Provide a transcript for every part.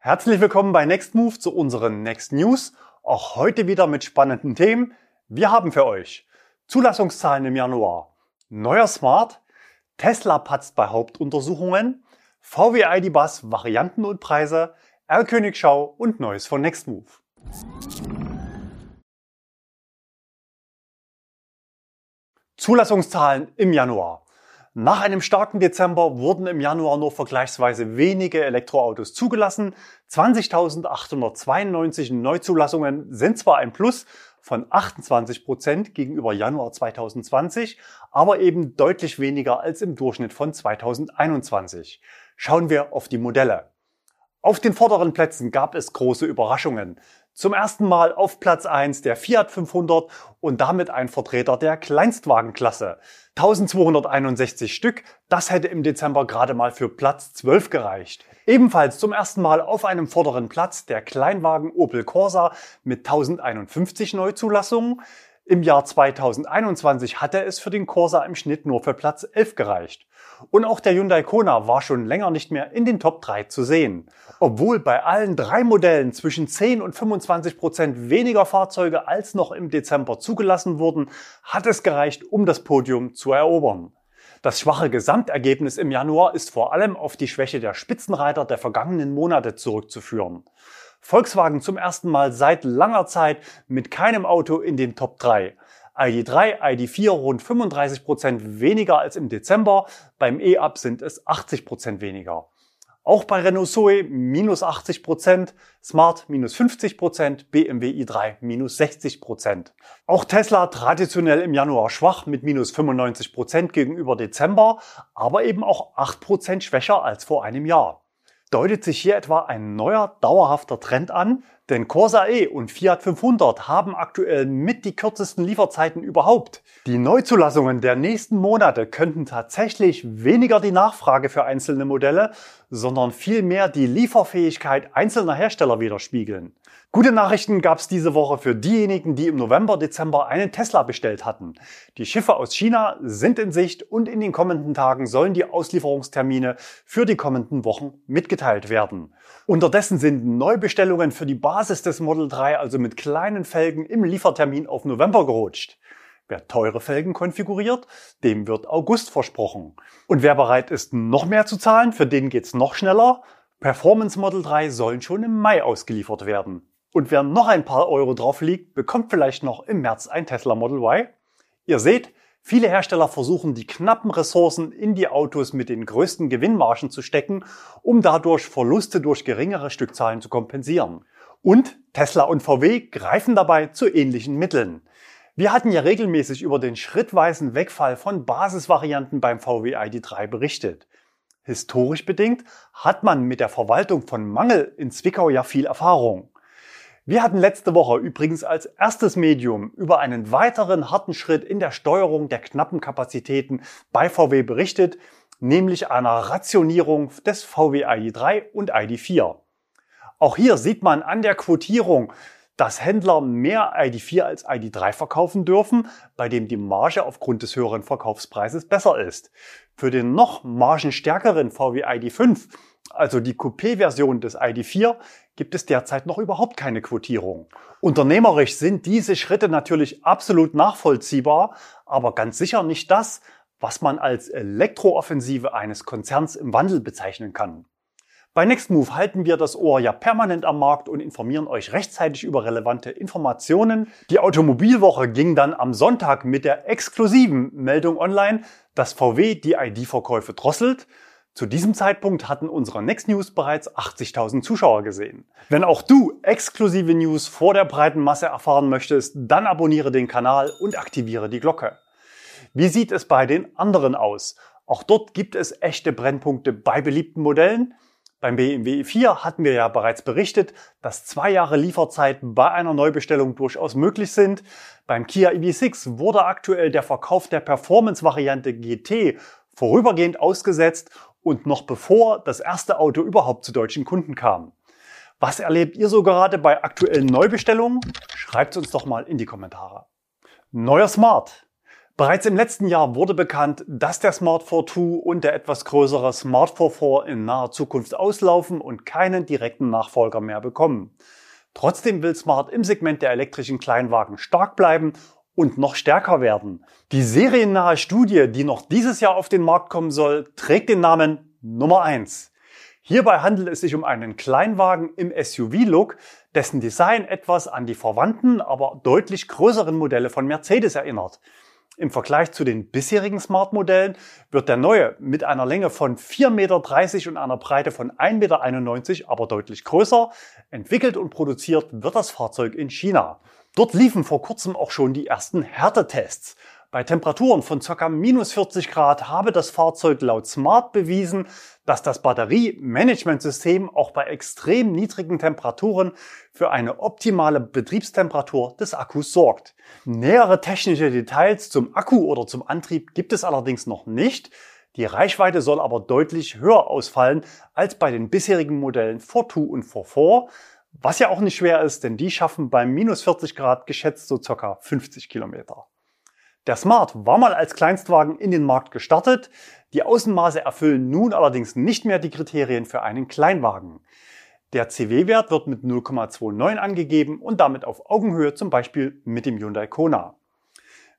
Herzlich willkommen bei Next Move zu unseren Next News. Auch heute wieder mit spannenden Themen. Wir haben für euch Zulassungszahlen im Januar, neuer Smart, Tesla patzt bei Hauptuntersuchungen, VW ID Bus Varianten und Preise, R-Königschau und Neues von Next Move. Zulassungszahlen im Januar. Nach einem starken Dezember wurden im Januar nur vergleichsweise wenige Elektroautos zugelassen. 20.892 Neuzulassungen sind zwar ein Plus von 28 Prozent gegenüber Januar 2020, aber eben deutlich weniger als im Durchschnitt von 2021. Schauen wir auf die Modelle. Auf den vorderen Plätzen gab es große Überraschungen. Zum ersten Mal auf Platz 1 der Fiat 500 und damit ein Vertreter der Kleinstwagenklasse. 1261 Stück, das hätte im Dezember gerade mal für Platz 12 gereicht. Ebenfalls zum ersten Mal auf einem vorderen Platz der Kleinwagen Opel Corsa mit 1051 Neuzulassungen. Im Jahr 2021 hatte es für den Corsa im Schnitt nur für Platz 11 gereicht. Und auch der Hyundai Kona war schon länger nicht mehr in den Top 3 zu sehen. Obwohl bei allen drei Modellen zwischen 10 und 25 Prozent weniger Fahrzeuge als noch im Dezember zugelassen wurden, hat es gereicht, um das Podium zu erobern. Das schwache Gesamtergebnis im Januar ist vor allem auf die Schwäche der Spitzenreiter der vergangenen Monate zurückzuführen. Volkswagen zum ersten Mal seit langer Zeit mit keinem Auto in den Top 3. ID3, ID4 rund 35 Prozent weniger als im Dezember, beim E-Up sind es 80 Prozent weniger. Auch bei Renault Zoe minus 80%, Prozent, Smart minus 50%, Prozent, BMW i3 minus 60%. Prozent. Auch Tesla traditionell im Januar schwach mit minus 95 Prozent gegenüber Dezember, aber eben auch 8 Prozent schwächer als vor einem Jahr. Deutet sich hier etwa ein neuer dauerhafter Trend an? Denn Corsa E und Fiat 500 haben aktuell mit die kürzesten Lieferzeiten überhaupt. Die Neuzulassungen der nächsten Monate könnten tatsächlich weniger die Nachfrage für einzelne Modelle, sondern vielmehr die Lieferfähigkeit einzelner Hersteller widerspiegeln. Gute Nachrichten gab es diese Woche für diejenigen, die im November, Dezember einen Tesla bestellt hatten. Die Schiffe aus China sind in Sicht und in den kommenden Tagen sollen die Auslieferungstermine für die kommenden Wochen mitgeteilt werden. Unterdessen sind Neubestellungen für die Basis des Model 3 also mit kleinen Felgen im Liefertermin auf November gerutscht. Wer teure Felgen konfiguriert, dem wird August versprochen. Und wer bereit ist, noch mehr zu zahlen, für den geht's noch schneller. Performance Model 3 sollen schon im Mai ausgeliefert werden. Und wer noch ein paar Euro drauf liegt, bekommt vielleicht noch im März ein Tesla Model Y. Ihr seht, viele Hersteller versuchen die knappen Ressourcen in die Autos mit den größten Gewinnmargen zu stecken, um dadurch Verluste durch geringere Stückzahlen zu kompensieren. Und Tesla und VW greifen dabei zu ähnlichen Mitteln. Wir hatten ja regelmäßig über den schrittweisen Wegfall von Basisvarianten beim VW ID3 berichtet. Historisch bedingt hat man mit der Verwaltung von Mangel in Zwickau ja viel Erfahrung. Wir hatten letzte Woche übrigens als erstes Medium über einen weiteren harten Schritt in der Steuerung der knappen Kapazitäten bei VW berichtet, nämlich einer Rationierung des VW ID3 und ID4. Auch hier sieht man an der Quotierung, dass Händler mehr ID4 als ID3 verkaufen dürfen, bei dem die Marge aufgrund des höheren Verkaufspreises besser ist. Für den noch margenstärkeren VW ID5 also die Coupé-Version des ID4, gibt es derzeit noch überhaupt keine Quotierung. Unternehmerisch sind diese Schritte natürlich absolut nachvollziehbar, aber ganz sicher nicht das, was man als Elektrooffensive eines Konzerns im Wandel bezeichnen kann. Bei Nextmove halten wir das Ohr ja permanent am Markt und informieren euch rechtzeitig über relevante Informationen. Die Automobilwoche ging dann am Sonntag mit der exklusiven Meldung online, dass VW die ID-Verkäufe drosselt zu diesem Zeitpunkt hatten unsere Next News bereits 80.000 Zuschauer gesehen. Wenn auch du exklusive News vor der breiten Masse erfahren möchtest, dann abonniere den Kanal und aktiviere die Glocke. Wie sieht es bei den anderen aus? Auch dort gibt es echte Brennpunkte bei beliebten Modellen. Beim BMW i4 hatten wir ja bereits berichtet, dass zwei Jahre Lieferzeit bei einer Neubestellung durchaus möglich sind. Beim Kia EV6 wurde aktuell der Verkauf der Performance-Variante GT vorübergehend ausgesetzt und noch bevor das erste Auto überhaupt zu deutschen Kunden kam. Was erlebt ihr so gerade bei aktuellen Neubestellungen? Schreibt uns doch mal in die Kommentare. Neuer Smart. Bereits im letzten Jahr wurde bekannt, dass der Smart 42 und der etwas größere Smart 44 in naher Zukunft auslaufen und keinen direkten Nachfolger mehr bekommen. Trotzdem will Smart im Segment der elektrischen Kleinwagen stark bleiben und noch stärker werden. Die seriennahe Studie, die noch dieses Jahr auf den Markt kommen soll, trägt den Namen Nummer 1. Hierbei handelt es sich um einen Kleinwagen im SUV-Look, dessen Design etwas an die verwandten, aber deutlich größeren Modelle von Mercedes erinnert. Im Vergleich zu den bisherigen Smart-Modellen wird der neue mit einer Länge von 4,30 Meter und einer Breite von 1,91 Meter, aber deutlich größer. Entwickelt und produziert wird das Fahrzeug in China. Dort liefen vor kurzem auch schon die ersten Härtetests. Bei Temperaturen von ca. minus 40 Grad habe das Fahrzeug laut Smart bewiesen, dass das Batteriemanagementsystem auch bei extrem niedrigen Temperaturen für eine optimale Betriebstemperatur des Akkus sorgt. Nähere technische Details zum Akku oder zum Antrieb gibt es allerdings noch nicht. Die Reichweite soll aber deutlich höher ausfallen als bei den bisherigen Modellen 42 und 44, was ja auch nicht schwer ist, denn die schaffen bei minus 40 Grad geschätzt so ca. 50 Kilometer. Der Smart war mal als Kleinstwagen in den Markt gestartet. Die Außenmaße erfüllen nun allerdings nicht mehr die Kriterien für einen Kleinwagen. Der CW-Wert wird mit 0,29 angegeben und damit auf Augenhöhe zum Beispiel mit dem Hyundai Kona.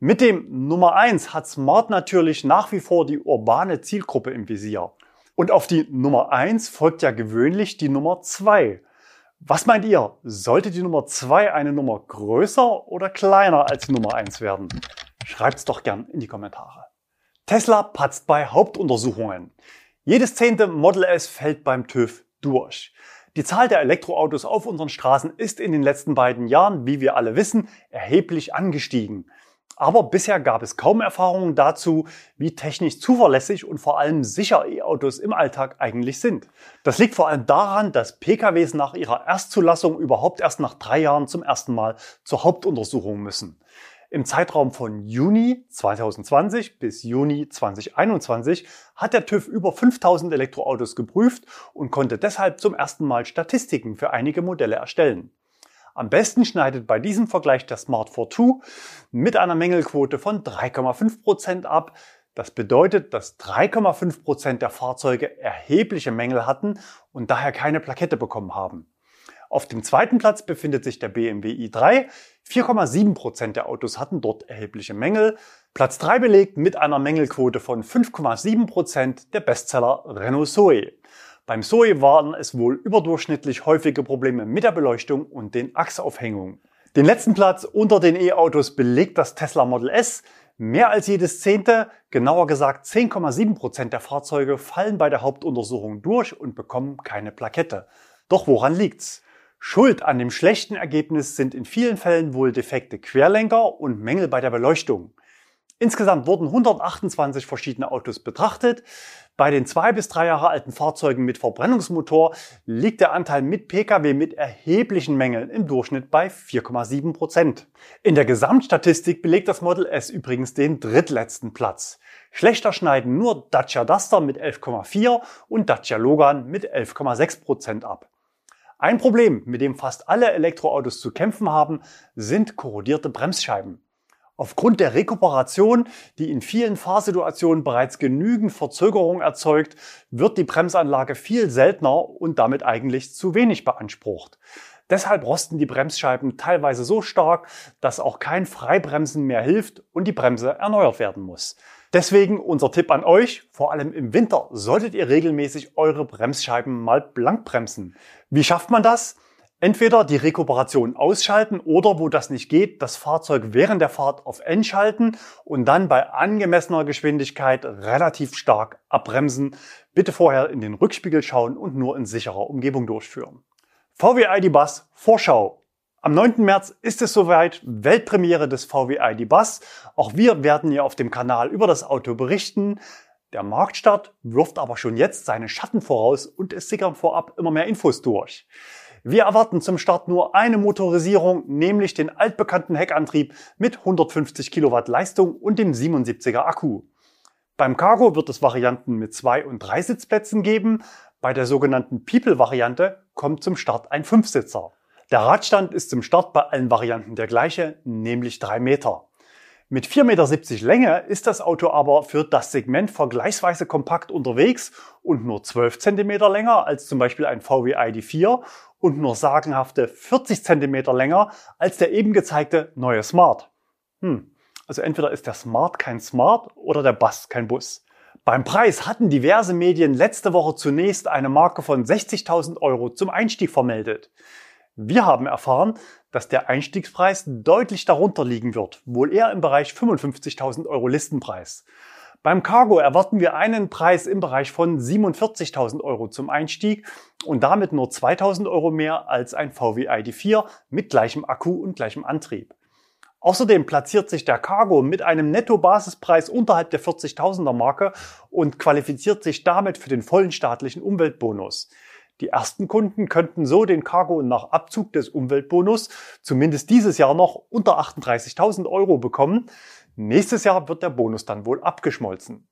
Mit dem Nummer 1 hat Smart natürlich nach wie vor die urbane Zielgruppe im Visier. Und auf die Nummer 1 folgt ja gewöhnlich die Nummer 2. Was meint ihr? Sollte die Nummer 2 eine Nummer größer oder kleiner als die Nummer 1 werden? Schreibt's doch gern in die Kommentare. Tesla patzt bei Hauptuntersuchungen. Jedes zehnte Model S fällt beim TÜV durch. Die Zahl der Elektroautos auf unseren Straßen ist in den letzten beiden Jahren, wie wir alle wissen, erheblich angestiegen. Aber bisher gab es kaum Erfahrungen dazu, wie technisch zuverlässig und vor allem sicher E-Autos im Alltag eigentlich sind. Das liegt vor allem daran, dass PKWs nach ihrer Erstzulassung überhaupt erst nach drei Jahren zum ersten Mal zur Hauptuntersuchung müssen. Im Zeitraum von Juni 2020 bis Juni 2021 hat der TÜV über 5000 Elektroautos geprüft und konnte deshalb zum ersten Mal Statistiken für einige Modelle erstellen. Am besten schneidet bei diesem Vergleich der Smart 42 mit einer Mängelquote von 3,5 Prozent ab. Das bedeutet, dass 3,5 Prozent der Fahrzeuge erhebliche Mängel hatten und daher keine Plakette bekommen haben. Auf dem zweiten Platz befindet sich der BMW i3. 4,7 Prozent der Autos hatten dort erhebliche Mängel. Platz 3 belegt mit einer Mängelquote von 5,7 Prozent der Bestseller Renault Zoe. Beim Zoe waren es wohl überdurchschnittlich häufige Probleme mit der Beleuchtung und den Achsaufhängungen. Den letzten Platz unter den E-Autos belegt das Tesla Model S. Mehr als jedes zehnte, genauer gesagt 10,7 Prozent der Fahrzeuge fallen bei der Hauptuntersuchung durch und bekommen keine Plakette. Doch woran liegt's? Schuld an dem schlechten Ergebnis sind in vielen Fällen wohl defekte Querlenker und Mängel bei der Beleuchtung. Insgesamt wurden 128 verschiedene Autos betrachtet. Bei den zwei bis drei Jahre alten Fahrzeugen mit Verbrennungsmotor liegt der Anteil mit Pkw mit erheblichen Mängeln im Durchschnitt bei 4,7 Prozent. In der Gesamtstatistik belegt das Model S übrigens den drittletzten Platz. Schlechter schneiden nur Dacia Duster mit 11,4 und Dacia Logan mit 11,6 Prozent ab. Ein Problem, mit dem fast alle Elektroautos zu kämpfen haben, sind korrodierte Bremsscheiben. Aufgrund der Rekuperation, die in vielen Fahrsituationen bereits genügend Verzögerung erzeugt, wird die Bremsanlage viel seltener und damit eigentlich zu wenig beansprucht. Deshalb rosten die Bremsscheiben teilweise so stark, dass auch kein Freibremsen mehr hilft und die Bremse erneuert werden muss. Deswegen unser Tipp an euch, vor allem im Winter solltet ihr regelmäßig eure Bremsscheiben mal blank bremsen. Wie schafft man das? Entweder die Rekuperation ausschalten oder, wo das nicht geht, das Fahrzeug während der Fahrt auf N schalten und dann bei angemessener Geschwindigkeit relativ stark abbremsen. Bitte vorher in den Rückspiegel schauen und nur in sicherer Umgebung durchführen. VW ID Bus Vorschau. Am 9. März ist es soweit, Weltpremiere des VW ID Bus. Auch wir werden hier auf dem Kanal über das Auto berichten. Der Marktstart wirft aber schon jetzt seine Schatten voraus und es sickern vorab immer mehr Infos durch. Wir erwarten zum Start nur eine Motorisierung, nämlich den altbekannten Heckantrieb mit 150 Kilowatt Leistung und dem 77er Akku. Beim Cargo wird es Varianten mit zwei und drei Sitzplätzen geben. Bei der sogenannten People-Variante kommt zum Start ein Fünfsitzer. Der Radstand ist zum Start bei allen Varianten der gleiche, nämlich drei Meter. Mit 4,70 Meter Länge ist das Auto aber für das Segment vergleichsweise kompakt unterwegs und nur 12 cm länger als zum Beispiel ein VW ID4 und nur sagenhafte 40 cm länger als der eben gezeigte neue Smart. Hm, also entweder ist der Smart kein Smart oder der Bus kein Bus. Beim Preis hatten diverse Medien letzte Woche zunächst eine Marke von 60.000 Euro zum Einstieg vermeldet. Wir haben erfahren, dass der Einstiegspreis deutlich darunter liegen wird, wohl eher im Bereich 55.000 Euro Listenpreis. Beim Cargo erwarten wir einen Preis im Bereich von 47.000 Euro zum Einstieg und damit nur 2.000 Euro mehr als ein VW ID4 mit gleichem Akku und gleichem Antrieb. Außerdem platziert sich der Cargo mit einem Netto-Basispreis unterhalb der 40.000er Marke und qualifiziert sich damit für den vollen staatlichen Umweltbonus. Die ersten Kunden könnten so den Cargo nach Abzug des Umweltbonus zumindest dieses Jahr noch unter 38.000 Euro bekommen. Nächstes Jahr wird der Bonus dann wohl abgeschmolzen.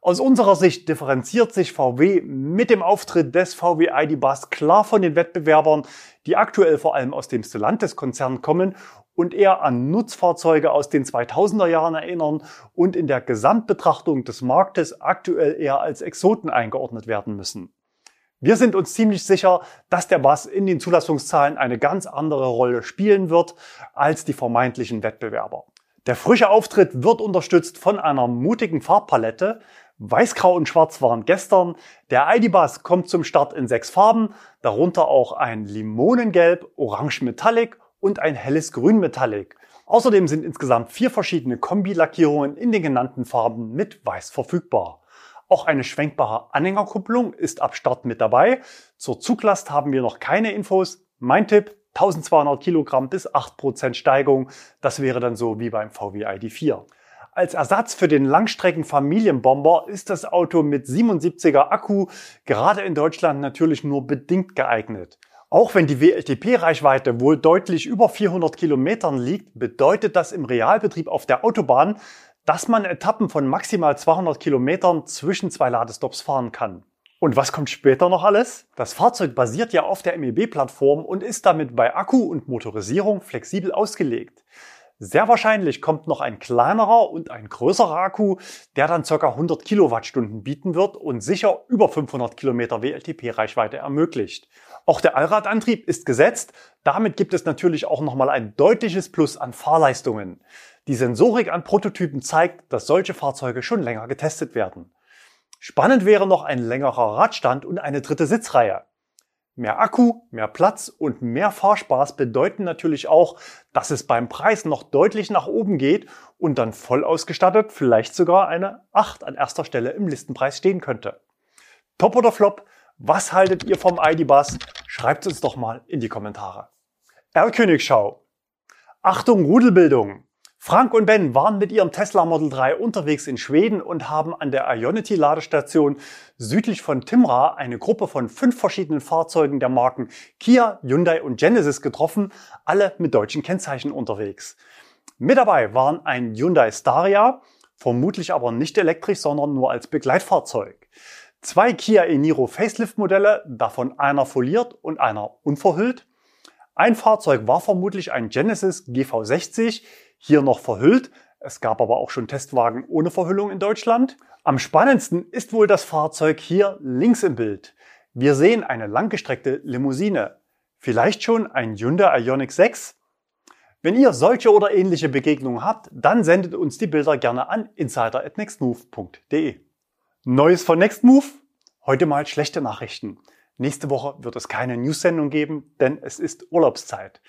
Aus unserer Sicht differenziert sich VW mit dem Auftritt des VW ID Bus klar von den Wettbewerbern, die aktuell vor allem aus dem Stellantis-Konzern kommen und eher an Nutzfahrzeuge aus den 2000er Jahren erinnern und in der Gesamtbetrachtung des Marktes aktuell eher als Exoten eingeordnet werden müssen. Wir sind uns ziemlich sicher, dass der Bass in den Zulassungszahlen eine ganz andere Rolle spielen wird als die vermeintlichen Wettbewerber. Der frische Auftritt wird unterstützt von einer mutigen Farbpalette. Weiß, Grau und Schwarz waren gestern. Der ID-Bass kommt zum Start in sechs Farben, darunter auch ein Limonengelb, Orange Metallic und ein helles Grün Metallic. Außerdem sind insgesamt vier verschiedene Kombilackierungen in den genannten Farben mit Weiß verfügbar. Auch eine schwenkbare Anhängerkupplung ist ab Start mit dabei. Zur Zuglast haben wir noch keine Infos. Mein Tipp, 1200 Kilogramm bis 8% Steigung. Das wäre dann so wie beim VW ID4. Als Ersatz für den Langstrecken-Familienbomber ist das Auto mit 77er Akku gerade in Deutschland natürlich nur bedingt geeignet. Auch wenn die WLTP-Reichweite wohl deutlich über 400 Kilometern liegt, bedeutet das im Realbetrieb auf der Autobahn, dass man Etappen von maximal 200 Kilometern zwischen zwei Ladestops fahren kann. Und was kommt später noch alles? Das Fahrzeug basiert ja auf der MEB-Plattform und ist damit bei Akku und Motorisierung flexibel ausgelegt. Sehr wahrscheinlich kommt noch ein kleinerer und ein größerer Akku, der dann ca. 100 Kilowattstunden bieten wird und sicher über 500 Kilometer WLTP-Reichweite ermöglicht. Auch der Allradantrieb ist gesetzt. Damit gibt es natürlich auch nochmal ein deutliches Plus an Fahrleistungen. Die Sensorik an Prototypen zeigt, dass solche Fahrzeuge schon länger getestet werden. Spannend wäre noch ein längerer Radstand und eine dritte Sitzreihe. Mehr Akku, mehr Platz und mehr Fahrspaß bedeuten natürlich auch, dass es beim Preis noch deutlich nach oben geht und dann voll ausgestattet vielleicht sogar eine 8 an erster Stelle im Listenpreis stehen könnte. Top oder Flop? Was haltet ihr vom ID-Bus? Schreibt uns doch mal in die Kommentare. R-Königschau. Achtung, Rudelbildung. Frank und Ben waren mit ihrem Tesla Model 3 unterwegs in Schweden und haben an der Ionity Ladestation südlich von Timra eine Gruppe von fünf verschiedenen Fahrzeugen der Marken Kia, Hyundai und Genesis getroffen, alle mit deutschen Kennzeichen unterwegs. Mit dabei waren ein Hyundai Staria, vermutlich aber nicht elektrisch, sondern nur als Begleitfahrzeug. Zwei Kia Eniro Facelift Modelle, davon einer foliert und einer unverhüllt. Ein Fahrzeug war vermutlich ein Genesis GV60, hier noch verhüllt. Es gab aber auch schon Testwagen ohne Verhüllung in Deutschland. Am spannendsten ist wohl das Fahrzeug hier links im Bild. Wir sehen eine langgestreckte Limousine. Vielleicht schon ein Hyundai Ioniq 6? Wenn ihr solche oder ähnliche Begegnungen habt, dann sendet uns die Bilder gerne an insider@nextmove.de. Neues von Nextmove? Heute mal schlechte Nachrichten. Nächste Woche wird es keine News-Sendung geben, denn es ist Urlaubszeit.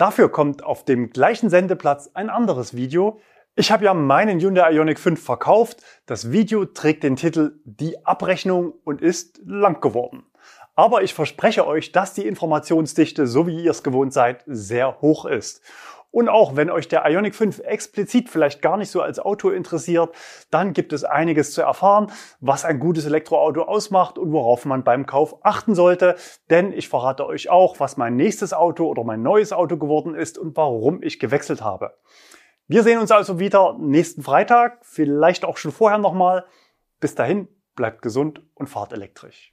Dafür kommt auf dem gleichen Sendeplatz ein anderes Video. Ich habe ja meinen Hyundai Ioniq 5 verkauft. Das Video trägt den Titel Die Abrechnung und ist lang geworden. Aber ich verspreche euch, dass die Informationsdichte, so wie ihr es gewohnt seid, sehr hoch ist. Und auch wenn euch der Ionic 5 explizit vielleicht gar nicht so als Auto interessiert, dann gibt es einiges zu erfahren, was ein gutes Elektroauto ausmacht und worauf man beim Kauf achten sollte. Denn ich verrate euch auch, was mein nächstes Auto oder mein neues Auto geworden ist und warum ich gewechselt habe. Wir sehen uns also wieder nächsten Freitag, vielleicht auch schon vorher nochmal. Bis dahin, bleibt gesund und fahrt elektrisch.